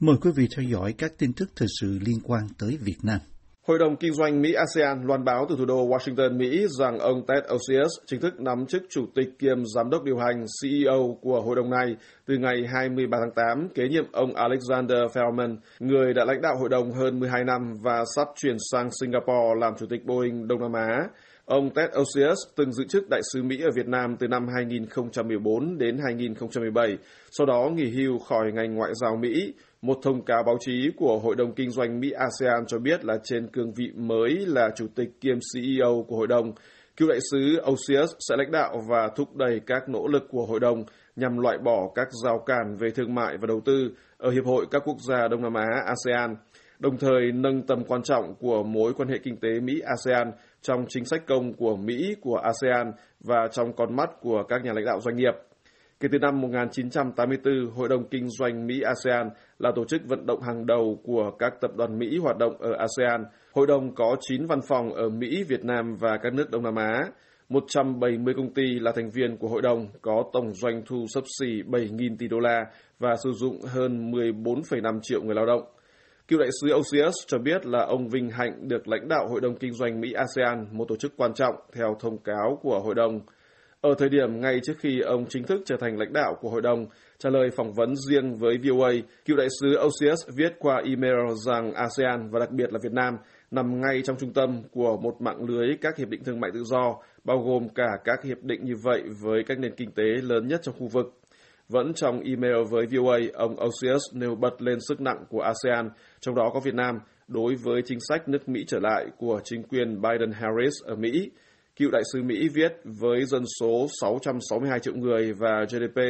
Mời quý vị theo dõi các tin tức thời sự liên quan tới Việt Nam. Hội đồng Kinh doanh Mỹ-ASEAN loan báo từ thủ đô Washington, Mỹ rằng ông Ted Osius chính thức nắm chức chủ tịch kiêm giám đốc điều hành CEO của hội đồng này từ ngày 23 tháng 8, kế nhiệm ông Alexander Feldman, người đã lãnh đạo hội đồng hơn 12 năm và sắp chuyển sang Singapore làm chủ tịch Boeing Đông Nam Á. Ông Ted Osius từng giữ chức đại sứ Mỹ ở Việt Nam từ năm 2014 đến 2017, sau đó nghỉ hưu khỏi ngành ngoại giao Mỹ. Một thông cáo báo chí của Hội đồng Kinh doanh Mỹ-ASEAN cho biết là trên cương vị mới là chủ tịch kiêm CEO của hội đồng, cựu đại sứ Osius sẽ lãnh đạo và thúc đẩy các nỗ lực của hội đồng nhằm loại bỏ các rào cản về thương mại và đầu tư ở Hiệp hội các quốc gia Đông Nam Á ASEAN đồng thời nâng tầm quan trọng của mối quan hệ kinh tế Mỹ-ASEAN trong chính sách công của Mỹ của ASEAN và trong con mắt của các nhà lãnh đạo doanh nghiệp. Kể từ năm 1984, Hội đồng Kinh doanh Mỹ-ASEAN là tổ chức vận động hàng đầu của các tập đoàn Mỹ hoạt động ở ASEAN. Hội đồng có 9 văn phòng ở Mỹ, Việt Nam và các nước Đông Nam Á. 170 công ty là thành viên của hội đồng có tổng doanh thu sấp xỉ 7.000 tỷ đô la và sử dụng hơn 14,5 triệu người lao động. Cựu đại sứ OCS cho biết là ông vinh hạnh được lãnh đạo Hội đồng Kinh doanh Mỹ-ASEAN, một tổ chức quan trọng theo thông cáo của hội đồng. Ở thời điểm ngay trước khi ông chính thức trở thành lãnh đạo của hội đồng, trả lời phỏng vấn riêng với VOA, cựu đại sứ OCS viết qua email rằng ASEAN và đặc biệt là Việt Nam nằm ngay trong trung tâm của một mạng lưới các hiệp định thương mại tự do, bao gồm cả các hiệp định như vậy với các nền kinh tế lớn nhất trong khu vực. Vẫn trong email với VOA, ông Osius nêu bật lên sức nặng của ASEAN, trong đó có Việt Nam, đối với chính sách nước Mỹ trở lại của chính quyền Biden-Harris ở Mỹ. Cựu đại sứ Mỹ viết với dân số 662 triệu người và GDP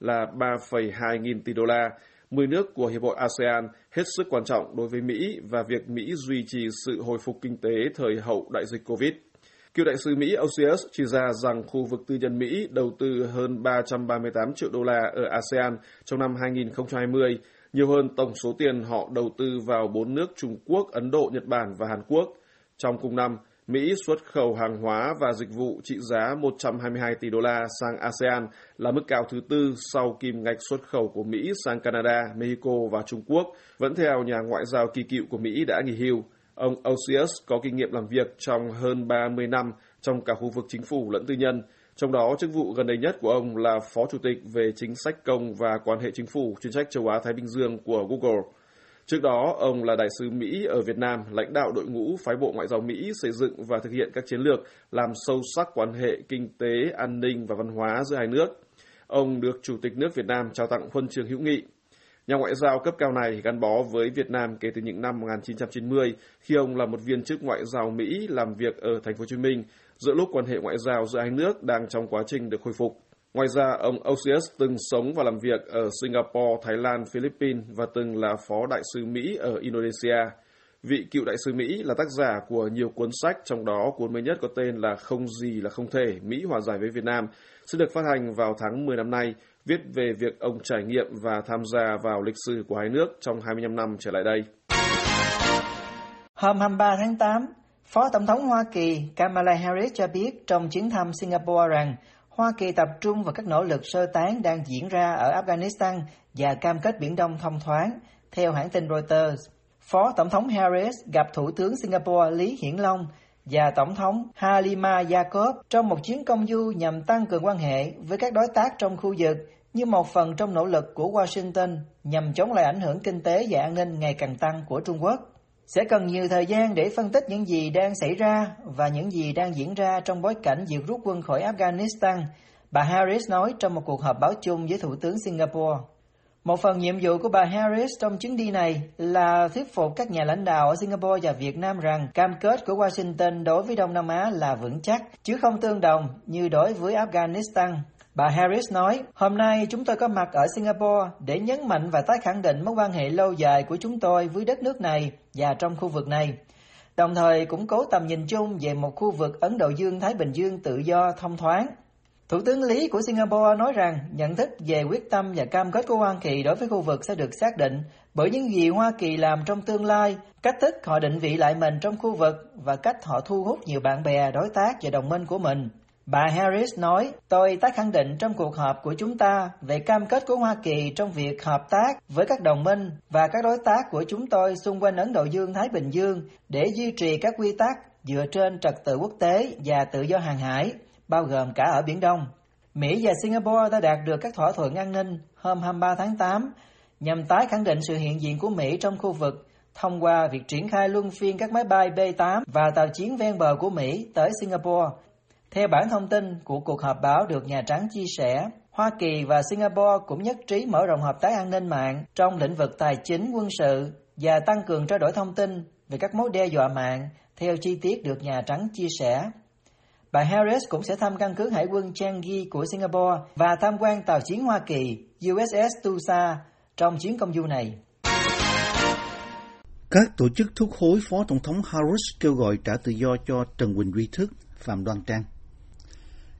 là 3,2 nghìn tỷ đô la, 10 nước của Hiệp hội ASEAN hết sức quan trọng đối với Mỹ và việc Mỹ duy trì sự hồi phục kinh tế thời hậu đại dịch COVID. Cựu đại sứ Mỹ Osius chỉ ra rằng khu vực tư nhân Mỹ đầu tư hơn 338 triệu đô la ở ASEAN trong năm 2020, nhiều hơn tổng số tiền họ đầu tư vào bốn nước Trung Quốc, Ấn Độ, Nhật Bản và Hàn Quốc. Trong cùng năm, Mỹ xuất khẩu hàng hóa và dịch vụ trị giá 122 tỷ đô la sang ASEAN là mức cao thứ tư sau kim ngạch xuất khẩu của Mỹ sang Canada, Mexico và Trung Quốc, vẫn theo nhà ngoại giao kỳ cựu của Mỹ đã nghỉ hưu. Ông Osius có kinh nghiệm làm việc trong hơn 30 năm trong cả khu vực chính phủ lẫn tư nhân, trong đó chức vụ gần đây nhất của ông là Phó Chủ tịch về chính sách công và quan hệ chính phủ chuyên trách châu Á-Thái Bình Dương của Google. Trước đó, ông là đại sứ Mỹ ở Việt Nam, lãnh đạo đội ngũ phái bộ ngoại giao Mỹ xây dựng và thực hiện các chiến lược làm sâu sắc quan hệ kinh tế, an ninh và văn hóa giữa hai nước. Ông được Chủ tịch nước Việt Nam trao tặng huân chương hữu nghị Nhà ngoại giao cấp cao này gắn bó với Việt Nam kể từ những năm 1990 khi ông là một viên chức ngoại giao Mỹ làm việc ở thành phố Hồ Chí Minh giữa lúc quan hệ ngoại giao giữa hai nước đang trong quá trình được khôi phục. Ngoài ra, ông Osius từng sống và làm việc ở Singapore, Thái Lan, Philippines và từng là phó đại sứ Mỹ ở Indonesia. Vị cựu đại sứ Mỹ là tác giả của nhiều cuốn sách, trong đó cuốn mới nhất có tên là Không gì là không thể, Mỹ hòa giải với Việt Nam, sẽ được phát hành vào tháng 10 năm nay viết về việc ông trải nghiệm và tham gia vào lịch sử của hai nước trong 25 năm trở lại đây. Hôm 23 tháng 8, Phó Tổng thống Hoa Kỳ Kamala Harris cho biết trong chuyến thăm Singapore rằng Hoa Kỳ tập trung vào các nỗ lực sơ tán đang diễn ra ở Afghanistan và cam kết Biển Đông thông thoáng, theo hãng tin Reuters. Phó Tổng thống Harris gặp Thủ tướng Singapore Lý Hiển Long và Tổng thống Halima Yacob trong một chuyến công du nhằm tăng cường quan hệ với các đối tác trong khu vực như một phần trong nỗ lực của Washington nhằm chống lại ảnh hưởng kinh tế và an ninh ngày càng tăng của Trung Quốc. Sẽ cần nhiều thời gian để phân tích những gì đang xảy ra và những gì đang diễn ra trong bối cảnh việc rút quân khỏi Afghanistan, bà Harris nói trong một cuộc họp báo chung với Thủ tướng Singapore. Một phần nhiệm vụ của bà Harris trong chuyến đi này là thuyết phục các nhà lãnh đạo ở Singapore và Việt Nam rằng cam kết của Washington đối với Đông Nam Á là vững chắc, chứ không tương đồng như đối với Afghanistan. Bà Harris nói, hôm nay chúng tôi có mặt ở Singapore để nhấn mạnh và tái khẳng định mối quan hệ lâu dài của chúng tôi với đất nước này và trong khu vực này, đồng thời củng cố tầm nhìn chung về một khu vực Ấn Độ Dương-Thái Bình Dương tự do, thông thoáng. Thủ tướng Lý của Singapore nói rằng nhận thức về quyết tâm và cam kết của Hoa Kỳ đối với khu vực sẽ được xác định bởi những gì Hoa Kỳ làm trong tương lai, cách thức họ định vị lại mình trong khu vực và cách họ thu hút nhiều bạn bè, đối tác và đồng minh của mình. Bà Harris nói, tôi tái khẳng định trong cuộc họp của chúng ta về cam kết của Hoa Kỳ trong việc hợp tác với các đồng minh và các đối tác của chúng tôi xung quanh Ấn Độ Dương-Thái Bình Dương để duy trì các quy tắc dựa trên trật tự quốc tế và tự do hàng hải, bao gồm cả ở Biển Đông. Mỹ và Singapore đã đạt được các thỏa thuận an ninh hôm 23 tháng 8 nhằm tái khẳng định sự hiện diện của Mỹ trong khu vực thông qua việc triển khai luân phiên các máy bay B-8 và tàu chiến ven bờ của Mỹ tới Singapore. Theo bản thông tin của cuộc họp báo được Nhà Trắng chia sẻ, Hoa Kỳ và Singapore cũng nhất trí mở rộng hợp tác an ninh mạng trong lĩnh vực tài chính quân sự và tăng cường trao đổi thông tin về các mối đe dọa mạng theo chi tiết được Nhà Trắng chia sẻ. Bà Harris cũng sẽ thăm căn cứ hải quân Changi của Singapore và tham quan tàu chiến Hoa Kỳ USS Tusa trong chuyến công du này. Các tổ chức thúc hối Phó Tổng thống Harris kêu gọi trả tự do cho Trần Quỳnh Duy Thức, Phạm Đoan Trang.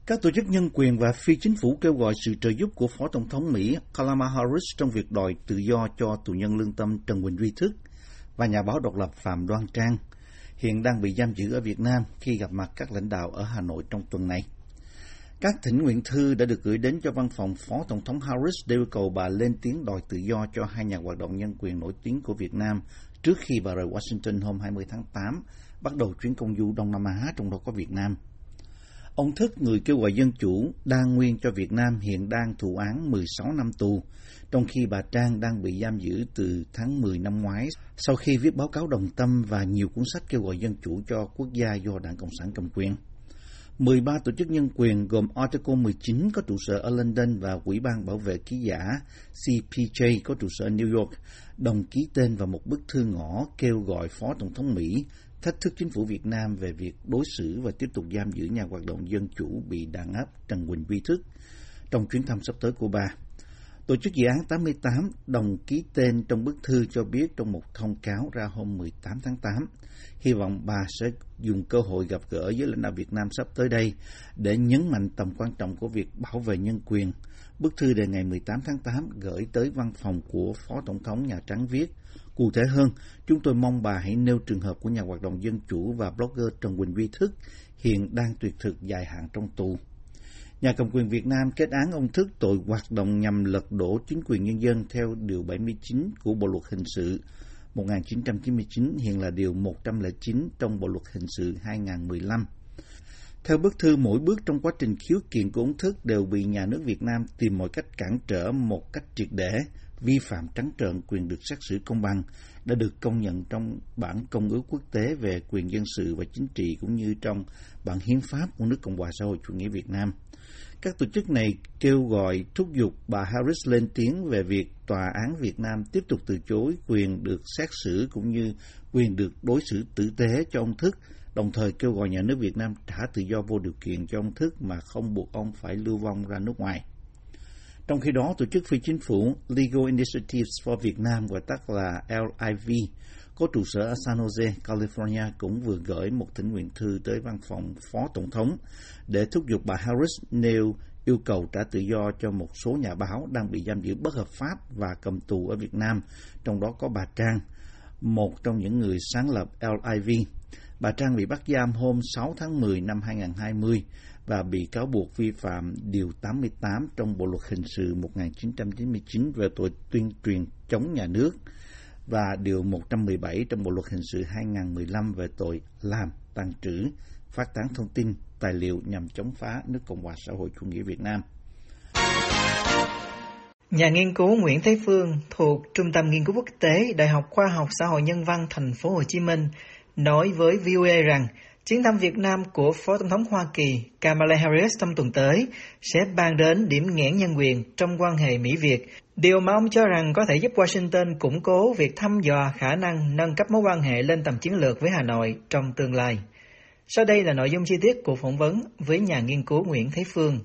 Các tổ chức nhân quyền và phi chính phủ kêu gọi sự trợ giúp của Phó Tổng thống Mỹ Kamala Harris trong việc đòi tự do cho tù nhân lương tâm Trần Quỳnh Duy Thức và nhà báo độc lập Phạm Đoan Trang, hiện đang bị giam giữ ở Việt Nam khi gặp mặt các lãnh đạo ở Hà Nội trong tuần này. Các thỉnh nguyện thư đã được gửi đến cho văn phòng Phó Tổng thống Harris để yêu cầu bà lên tiếng đòi tự do cho hai nhà hoạt động nhân quyền nổi tiếng của Việt Nam trước khi bà rời Washington hôm 20 tháng 8, bắt đầu chuyến công du Đông Nam Á trong đó có Việt Nam. Ông Thức, người kêu gọi dân chủ, đang nguyên cho Việt Nam hiện đang thụ án 16 năm tù, trong khi bà Trang đang bị giam giữ từ tháng 10 năm ngoái sau khi viết báo cáo đồng tâm và nhiều cuốn sách kêu gọi dân chủ cho quốc gia do Đảng Cộng sản cầm quyền. 13 tổ chức nhân quyền gồm Article 19 có trụ sở ở London và Quỹ ban Bảo vệ Ký giả CPJ có trụ sở ở New York đồng ký tên vào một bức thư ngõ kêu gọi Phó Tổng thống Mỹ thách thức chính phủ Việt Nam về việc đối xử và tiếp tục giam giữ nhà hoạt động dân chủ bị đàn áp Trần Quỳnh Duy Thức trong chuyến thăm sắp tới của bà. Tổ chức dự án 88 đồng ký tên trong bức thư cho biết trong một thông cáo ra hôm 18 tháng 8, hy vọng bà sẽ dùng cơ hội gặp gỡ với lãnh đạo Việt Nam sắp tới đây để nhấn mạnh tầm quan trọng của việc bảo vệ nhân quyền. Bức thư đề ngày 18 tháng 8 gửi tới văn phòng của Phó Tổng thống Nhà Trắng viết, Cụ thể hơn, chúng tôi mong bà hãy nêu trường hợp của nhà hoạt động dân chủ và blogger Trần Quỳnh Duy Thức hiện đang tuyệt thực dài hạn trong tù. Nhà cầm quyền Việt Nam kết án ông Thức tội hoạt động nhằm lật đổ chính quyền nhân dân theo Điều 79 của Bộ Luật Hình sự 1999 hiện là Điều 109 trong Bộ Luật Hình sự 2015. Theo bức thư, mỗi bước trong quá trình khiếu kiện của ông Thức đều bị nhà nước Việt Nam tìm mọi cách cản trở một cách triệt để, vi phạm trắng trợn quyền được xét xử công bằng đã được công nhận trong bản công ước quốc tế về quyền dân sự và chính trị cũng như trong bản hiến pháp của nước Cộng hòa xã hội chủ nghĩa Việt Nam. Các tổ chức này kêu gọi thúc giục bà Harris lên tiếng về việc tòa án Việt Nam tiếp tục từ chối quyền được xét xử cũng như quyền được đối xử tử tế cho ông Thức, đồng thời kêu gọi nhà nước Việt Nam trả tự do vô điều kiện cho ông Thức mà không buộc ông phải lưu vong ra nước ngoài. Trong khi đó, tổ chức phi chính phủ Legal Initiatives for Vietnam, gọi tắt là LIV có trụ sở ở San Jose, California cũng vừa gửi một thỉnh nguyện thư tới văn phòng Phó Tổng thống để thúc giục bà Harris nêu yêu cầu trả tự do cho một số nhà báo đang bị giam giữ bất hợp pháp và cầm tù ở Việt Nam, trong đó có bà Trang, một trong những người sáng lập LIV. Bà Trang bị bắt giam hôm 6 tháng 10 năm 2020 và bị cáo buộc vi phạm Điều 88 trong Bộ Luật Hình sự 1999 về tội tuyên truyền chống nhà nước và Điều 117 trong Bộ Luật Hình sự 2015 về tội làm, tàn trữ, phát tán thông tin, tài liệu nhằm chống phá nước Cộng hòa xã hội chủ nghĩa Việt Nam. Nhà nghiên cứu Nguyễn Thế Phương thuộc Trung tâm Nghiên cứu Quốc tế Đại học Khoa học Xã hội Nhân văn Thành phố Hồ Chí Minh nói với VOA rằng chuyến thăm Việt Nam của Phó Tổng thống Hoa Kỳ Kamala Harris trong tuần tới sẽ bàn đến điểm nghẽn nhân quyền trong quan hệ Mỹ-Việt Điều mà ông cho rằng có thể giúp Washington củng cố việc thăm dò khả năng nâng cấp mối quan hệ lên tầm chiến lược với Hà Nội trong tương lai. Sau đây là nội dung chi tiết của phỏng vấn với nhà nghiên cứu Nguyễn Thế Phương.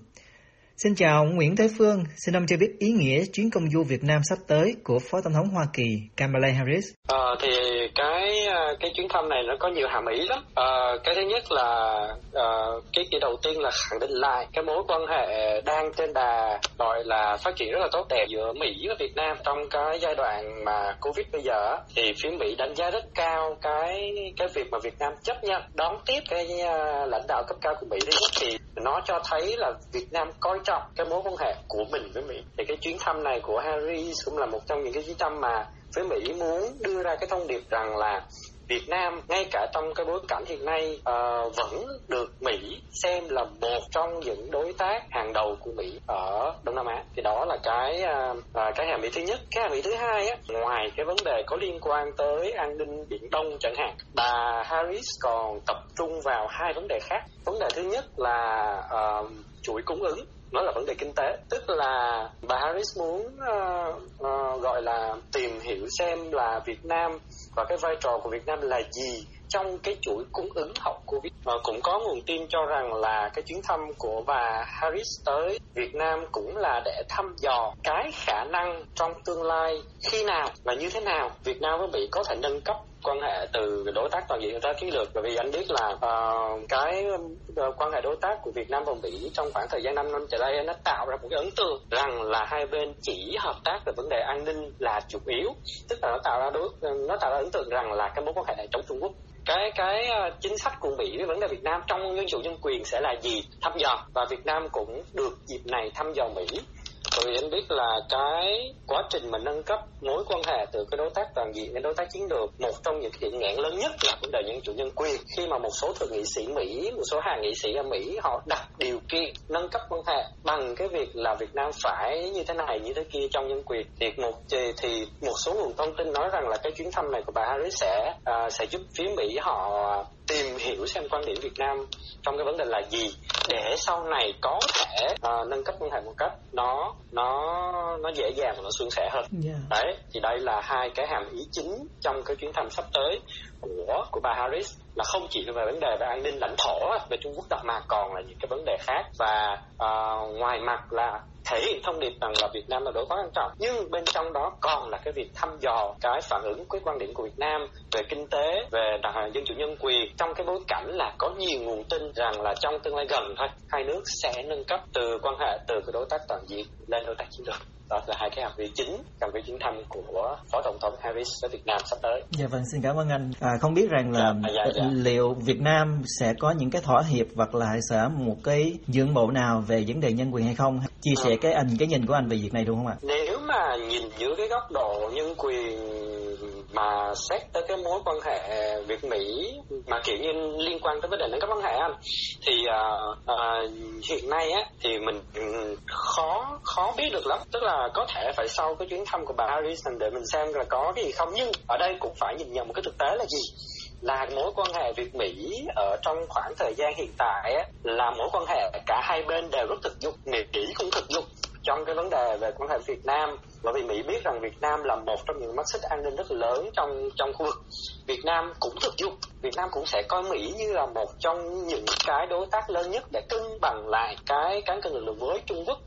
Xin chào ông Nguyễn Thế Phương, xin ông cho biết ý nghĩa chuyến công du Việt Nam sắp tới của Phó Tổng thống Hoa Kỳ Kamala Harris. À, thì cái ờ, cái chuyến thăm này nó có nhiều hàm ý lắm. À, cái thứ nhất là à, cái cái đầu tiên là khẳng định lại cái mối quan hệ đang trên đà gọi là phát triển rất là tốt đẹp giữa Mỹ và Việt Nam trong cái giai đoạn mà Covid bây giờ thì phía Mỹ đánh giá rất cao cái cái việc mà Việt Nam chấp nhận đón tiếp cái lãnh đạo cấp cao của Mỹ đấy. thì nó cho thấy là Việt Nam coi trọng cái mối quan hệ của mình với Mỹ. Thì cái chuyến thăm này của Harry cũng là một trong những cái chuyến thăm mà phía Mỹ muốn đưa ra cái thông điệp rằng là Việt Nam ngay cả trong cái bối cảnh hiện nay uh, vẫn được Mỹ xem là một trong những đối tác hàng đầu của Mỹ ở Đông Nam Á. Thì đó là cái uh, cái hàm ý thứ nhất. Cái hàm ý thứ hai á ngoài cái vấn đề có liên quan tới an ninh biển Đông chẳng hạn bà Harris còn tập trung vào hai vấn đề khác. Vấn đề thứ nhất là uh, chuỗi cung ứng nó là vấn đề kinh tế. Tức là bà Harris muốn uh, uh, gọi là tìm hiểu xem là Việt Nam và cái vai trò của Việt Nam là gì trong cái chuỗi cung ứng hậu Covid. Và cũng có nguồn tin cho rằng là cái chuyến thăm của bà Harris tới Việt Nam cũng là để thăm dò cái khả năng trong tương lai khi nào và như thế nào Việt Nam với Mỹ có thể nâng cấp quan hệ từ đối tác toàn diện tới chiến lược. Bởi vì anh biết là uh, cái uh, quan hệ đối tác của Việt Nam và Mỹ trong khoảng thời gian 5 năm trở lại nó tạo ra một cái ấn tượng rằng là hai bên chỉ hợp tác về vấn đề an ninh là chủ yếu. Tức là nó tạo ra đối nó tạo ra ấn tượng rằng là cái mối quan hệ này chống Trung Quốc. Cái cái uh, chính sách của Mỹ với vấn đề Việt Nam trong dân chủ nhân quyền sẽ là gì? Thăm dò. Và Việt Nam cũng được dịp này thăm dò Mỹ bởi vì anh biết là cái quá trình mà nâng cấp mối quan hệ từ cái đối tác toàn diện đến đối tác chiến lược một trong những điểm nghẽn lớn nhất là vấn đề nhân chủ nhân quyền. Khi mà một số thượng nghị sĩ Mỹ một số hàng nghị sĩ ở Mỹ họ đặt điều kiện nâng cấp quan hệ bằng cái việc là Việt Nam phải như thế này như thế kia trong nhân quyền. Thì một thì một số nguồn thông tin nói rằng là cái chuyến thăm này của bà Harris sẽ uh, sẽ giúp phía Mỹ họ tìm hiểu xem quan điểm Việt Nam trong cái vấn đề là gì để sau này có thể uh, nâng cấp quan hệ một cách nó nó nó dễ dàng và nó suôn sẻ hơn yeah. đấy thì đây là hai cái hàm ý chính trong cái chuyến thăm sắp tới của của bà Harris là không chỉ về vấn đề về an ninh lãnh thổ về Trung Quốc mà còn là những cái vấn đề khác. Và uh, ngoài mặt là thể hiện thông điệp rằng là Việt Nam là đối tác quan trọng. Nhưng bên trong đó còn là cái việc thăm dò cái phản ứng cái quan điểm của Việt Nam về kinh tế về dân chủ nhân quyền. Trong cái bối cảnh là có nhiều nguồn tin rằng là trong tương lai gần thôi hai nước sẽ nâng cấp từ quan hệ từ cái đối tác toàn diện lên đối tác chiến lược đó là hai cái hành vi chính trong cái chuyến thăm của phó tổng thống Harris tới Việt Nam sắp tới. Dạ vâng, xin cảm ơn anh. À, không biết rằng là dạ, dạ, dạ. liệu Việt Nam sẽ có những cái thỏa hiệp hoặc là sẽ một cái nhượng bộ nào về vấn đề nhân quyền hay không? Chia sẻ à. cái anh cái nhìn của anh về việc này đúng không ạ? Nếu mà nhìn dưới cái góc độ nhân quyền mà xét tới cái mối quan hệ Việt Mỹ mà kiểu như liên quan tới vấn đề nâng cấp quan hệ anh thì uh, uh, hiện nay á thì mình ừ, khó khó biết được lắm. Tức là có thể phải sau cái chuyến thăm của bà Harris để mình xem là có cái gì không. Nhưng ở đây cũng phải nhìn nhận một cái thực tế là gì? Là mối quan hệ Việt Mỹ ở trong khoảng thời gian hiện tại á, là mối quan hệ cả hai bên đều rất thực dụng Mỹ cũng thực dụng trong cái vấn đề về quan hệ Việt Nam, bởi vì Mỹ biết rằng Việt Nam là một trong những mắt xích an ninh rất lớn trong trong khu vực. Việt Nam cũng thực dụng. Việt Nam cũng sẽ coi Mỹ như là một trong những cái đối tác lớn nhất để cân bằng lại cái cán cân lực lượng với Trung Quốc.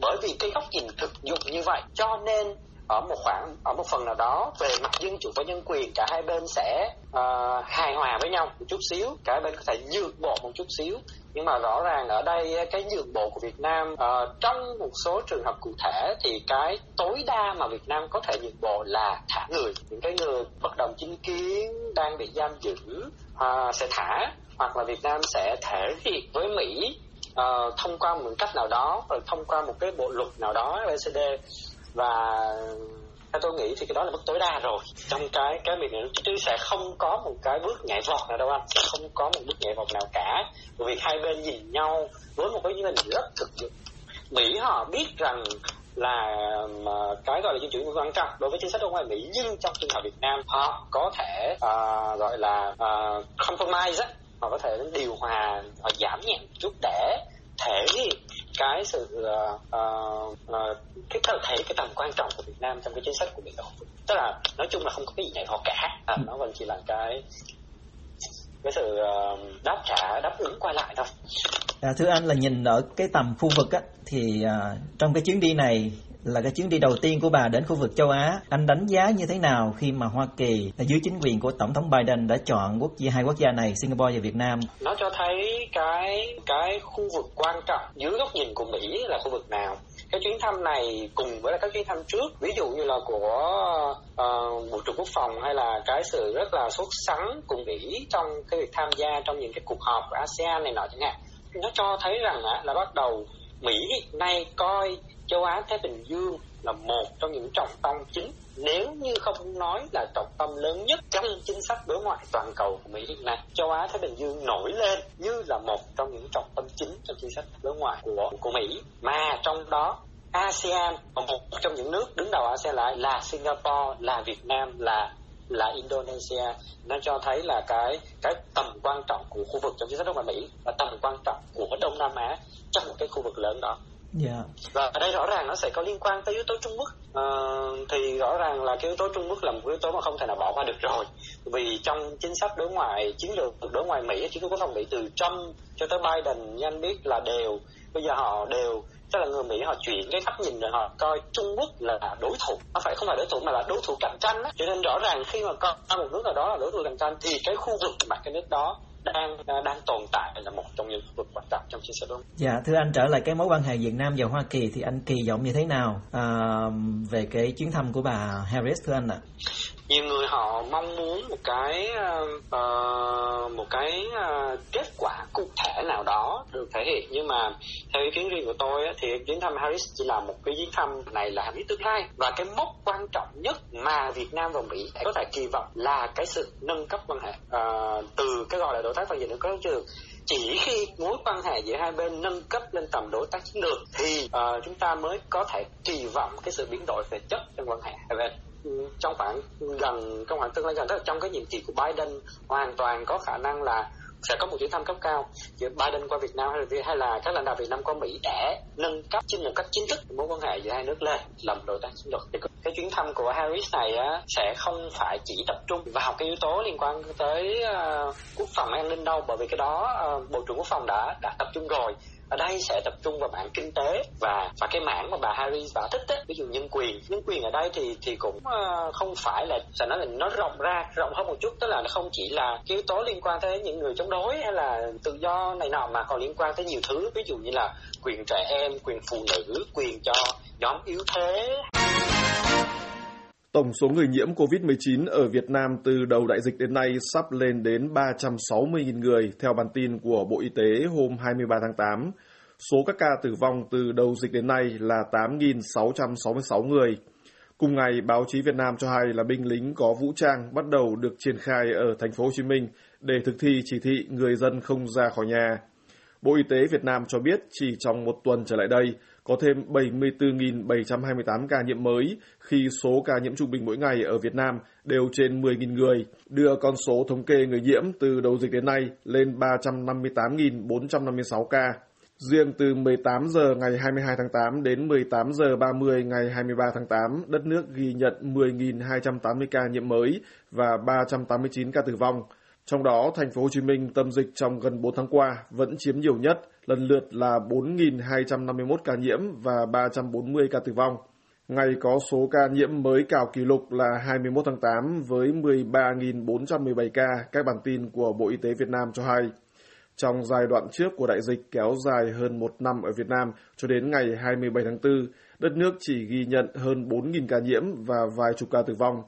Bởi vì cái góc nhìn thực dụng như vậy, cho nên ở một khoảng ở một phần nào đó về mặt dân chủ và nhân quyền cả hai bên sẽ uh, hài hòa với nhau một chút xíu cả hai bên có thể nhượng bộ một chút xíu. Nhưng mà rõ ràng ở đây ờ, cái nhượng bộ của Việt Nam uh, trong một số trường hợp cụ thể thì cái tối đa mà Việt Nam có thể nhượng bộ là thả người. Những cái người bất đồng chính kiến đang bị giam giữ uh, sẽ thả hoặc là Việt Nam sẽ thể hiện với Mỹ uh, thông qua một cách nào đó rồi thông qua một cái bộ luật nào đó lcd và theo tôi nghĩ thì cái đó là mức tối đa rồi. Trong cái cái việc này chứ sẽ không có một cái bước nhảy vọt nào đâu anh. Sẽ không có một bước nhảy vọt nào cả. Bởi vì hai bên nhìn nhau với một cái nhìn rất thực dụng. Mỹ họ biết rằng là cái gọi là di chuyển quan trọng đối với chính sách đối ngoại Mỹ nhưng trong trường hợp Việt Nam họ có thể uh, gọi là uh, compromise á. Họ có thể điều hòa họ giảm nhẹ một chút để thể hiện cái sự uh, uh, uh, cái thể cái tầm quan trọng của Việt Nam trong cái chính sách của Mỹ ở tức là nói chung là không có cái gì nhảy họ cả. À, nó vẫn chỉ là cái cái sự uh, đáp trả đáp ứng qua lại thôi. À, thưa anh là nhìn ở cái tầm khu vực á thì uh, trong cái chuyến đi này là cái chuyến đi đầu tiên của bà đến khu vực châu Á. Anh đánh giá như thế nào khi mà Hoa Kỳ dưới chính quyền của Tổng thống Biden đã chọn quốc gia hai quốc gia này, Singapore và Việt Nam? Nó cho thấy cái cái khu vực quan trọng dưới góc nhìn của Mỹ là khu vực nào cái chuyến thăm này cùng với các chuyến thăm trước ví dụ như là của uh, bộ trưởng quốc phòng hay là cái sự rất là sốt sắng cùng mỹ trong cái việc tham gia trong những cái cuộc họp của asean này nọ chẳng hạn nó cho thấy rằng là bắt đầu Mỹ nay coi châu Á Thái Bình Dương là một trong những trọng tâm chính nếu như không nói là trọng tâm lớn nhất trong chính sách đối ngoại toàn cầu của Mỹ hiện nay. Châu Á Thái Bình Dương nổi lên như là một trong những trọng tâm chính trong chính sách đối ngoại của của Mỹ mà trong đó ASEAN và một trong những nước đứng đầu ASEAN lại là Singapore, là Việt Nam, là là Indonesia nó cho thấy là cái cái tầm quan trọng của khu vực trong chính sách đối ngoại Mỹ và tầm quan trọng của Đông Nam Á trong một cái khu vực lớn đó. Yeah. Và ở đây rõ ràng nó sẽ có liên quan tới yếu tố Trung Quốc. À, thì rõ ràng là cái yếu tố Trung Quốc là một yếu tố mà không thể nào bỏ qua được rồi. Vì trong chính sách đối ngoại chiến lược đối ngoại Mỹ chiến lược quốc phòng Mỹ từ Trump cho tới Biden như anh biết là đều bây giờ họ đều tức là người Mỹ họ chuyển cái cách nhìn rồi họ coi Trung Quốc là đối thủ. Nó phải không phải đối thủ mà là đối thủ cạnh tranh á. Cho nên rõ ràng khi mà coi một nước nào đó là đối thủ cạnh tranh thì cái khu vực mặt cái nước đó đang đang tồn tại là một trong những khu vực quan trọng trong chính sách đúng. Dạ thưa anh trở lại cái mối quan hệ Việt Nam và Hoa Kỳ thì anh kỳ vọng như thế nào à, về cái chuyến thăm của bà Harris thưa anh ạ? À? Nhiều người họ mong muốn một cái uh, một cái uh, kết quả cụ thể nào đó được thể hiện. Nhưng mà theo ý kiến riêng của tôi thì chuyến thăm Harris chỉ là một cái chuyến thăm này là biết tương lai. Và cái mốc quan trọng nhất mà Việt Nam và Mỹ có thể kỳ vọng là cái sự nâng cấp quan hệ uh, từ cái gọi là đối tác toàn diện đến đối tác chỉ khi mối quan hệ giữa hai bên nâng cấp lên tầm đối tác chiến lược thì uh, chúng ta mới có thể kỳ vọng cái sự biến đổi về chất trong quan hệ hai bên trong khoảng gần trong khoảng tương lai gần tức là trong cái nhiệm kỳ của Biden hoàn toàn có khả năng là sẽ có một chuyến thăm cấp cao giữa Biden qua Việt Nam hay là, hay là các lãnh đạo Việt Nam qua Mỹ để nâng cấp trên một cách chính thức mối quan hệ giữa hai nước lên làm đối tác chiến lược. Cái chuyến thăm của Harris này á, sẽ không phải chỉ tập trung vào cái yếu tố liên quan tới uh, quốc phòng an ninh đâu bởi vì cái đó uh, Bộ trưởng Quốc phòng đã đã tập trung rồi ở đây sẽ tập trung vào mảng kinh tế và và cái mảng mà bà Harris bà thích ấy, ví dụ nhân quyền. Nhân quyền ở đây thì thì cũng uh, không phải là sẽ nói là nó rộng ra rộng hơn một chút. Tức là nó không chỉ là yếu tố liên quan tới những người chống đối hay là tự do này nọ mà còn liên quan tới nhiều thứ. Ví dụ như là quyền trẻ em quyền phụ nữ quyền cho nhóm yếu thế. Tổng số người nhiễm COVID-19 ở Việt Nam từ đầu đại dịch đến nay sắp lên đến 360.000 người, theo bản tin của Bộ Y tế hôm 23 tháng 8. Số các ca tử vong từ đầu dịch đến nay là 8.666 người. Cùng ngày, báo chí Việt Nam cho hay là binh lính có vũ trang bắt đầu được triển khai ở thành phố Hồ Chí Minh để thực thi chỉ thị người dân không ra khỏi nhà. Bộ Y tế Việt Nam cho biết chỉ trong một tuần trở lại đây, có thêm 74.728 ca nhiễm mới khi số ca nhiễm trung bình mỗi ngày ở Việt Nam đều trên 10.000 người, đưa con số thống kê người nhiễm từ đầu dịch đến nay lên 358.456 ca. Riêng từ 18 giờ ngày 22 tháng 8 đến 18 giờ 30 ngày 23 tháng 8, đất nước ghi nhận 10.280 ca nhiễm mới và 389 ca tử vong. Trong đó, thành phố Hồ Chí Minh tâm dịch trong gần 4 tháng qua vẫn chiếm nhiều nhất, lần lượt là 4.251 ca nhiễm và 340 ca tử vong. Ngày có số ca nhiễm mới cao kỷ lục là 21 tháng 8 với 13.417 ca, các bản tin của Bộ Y tế Việt Nam cho hay. Trong giai đoạn trước của đại dịch kéo dài hơn một năm ở Việt Nam cho đến ngày 27 tháng 4, đất nước chỉ ghi nhận hơn 4.000 ca nhiễm và vài chục ca tử vong.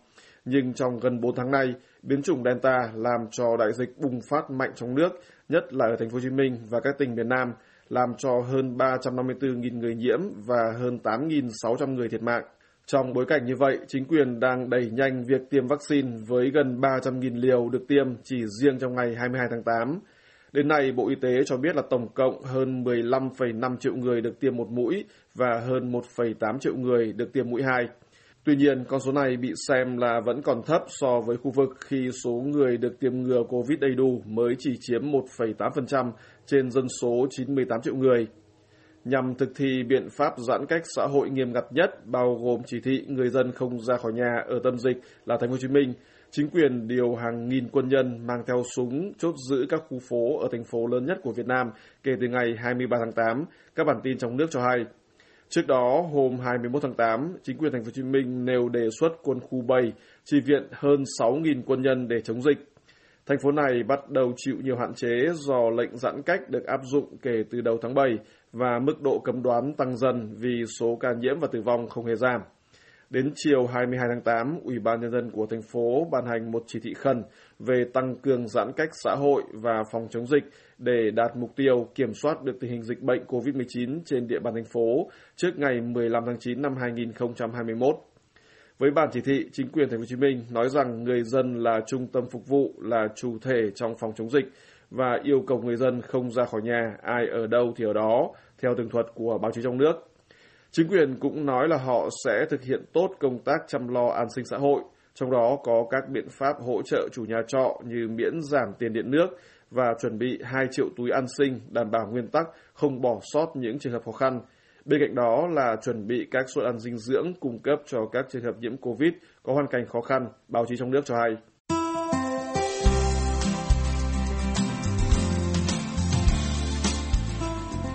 Nhưng trong gần 4 tháng nay, biến chủng Delta làm cho đại dịch bùng phát mạnh trong nước, nhất là ở thành phố Hồ Chí Minh và các tỉnh miền Nam, làm cho hơn 354.000 người nhiễm và hơn 8.600 người thiệt mạng. Trong bối cảnh như vậy, chính quyền đang đẩy nhanh việc tiêm vaccine với gần 300.000 liều được tiêm chỉ riêng trong ngày 22 tháng 8. Đến nay, Bộ Y tế cho biết là tổng cộng hơn 15,5 triệu người được tiêm một mũi và hơn 1,8 triệu người được tiêm mũi hai. Tuy nhiên, con số này bị xem là vẫn còn thấp so với khu vực khi số người được tiêm ngừa COVID đầy đủ mới chỉ chiếm 1,8% trên dân số 98 triệu người. Nhằm thực thi biện pháp giãn cách xã hội nghiêm ngặt nhất, bao gồm chỉ thị người dân không ra khỏi nhà ở tâm dịch là thành phố Hồ Chí Minh, chính quyền điều hàng nghìn quân nhân mang theo súng chốt giữ các khu phố ở thành phố lớn nhất của Việt Nam kể từ ngày 23 tháng 8, các bản tin trong nước cho hay. Trước đó, hôm 21 tháng 8, chính quyền thành phố Hồ Chí Minh nêu đề xuất quân khu 7 chi viện hơn 6.000 quân nhân để chống dịch. Thành phố này bắt đầu chịu nhiều hạn chế do lệnh giãn cách được áp dụng kể từ đầu tháng 7 và mức độ cấm đoán tăng dần vì số ca nhiễm và tử vong không hề giảm. Đến chiều 22 tháng 8, Ủy ban Nhân dân của thành phố ban hành một chỉ thị khẩn về tăng cường giãn cách xã hội và phòng chống dịch để đạt mục tiêu kiểm soát được tình hình dịch bệnh COVID-19 trên địa bàn thành phố trước ngày 15 tháng 9 năm 2021. Với bản chỉ thị, chính quyền thành phố Hồ Chí Minh nói rằng người dân là trung tâm phục vụ, là chủ thể trong phòng chống dịch và yêu cầu người dân không ra khỏi nhà, ai ở đâu thì ở đó, theo tường thuật của báo chí trong nước. Chính quyền cũng nói là họ sẽ thực hiện tốt công tác chăm lo an sinh xã hội, trong đó có các biện pháp hỗ trợ chủ nhà trọ như miễn giảm tiền điện nước và chuẩn bị 2 triệu túi an sinh đảm bảo nguyên tắc không bỏ sót những trường hợp khó khăn. Bên cạnh đó là chuẩn bị các suất ăn dinh dưỡng cung cấp cho các trường hợp nhiễm COVID có hoàn cảnh khó khăn, báo chí trong nước cho hay.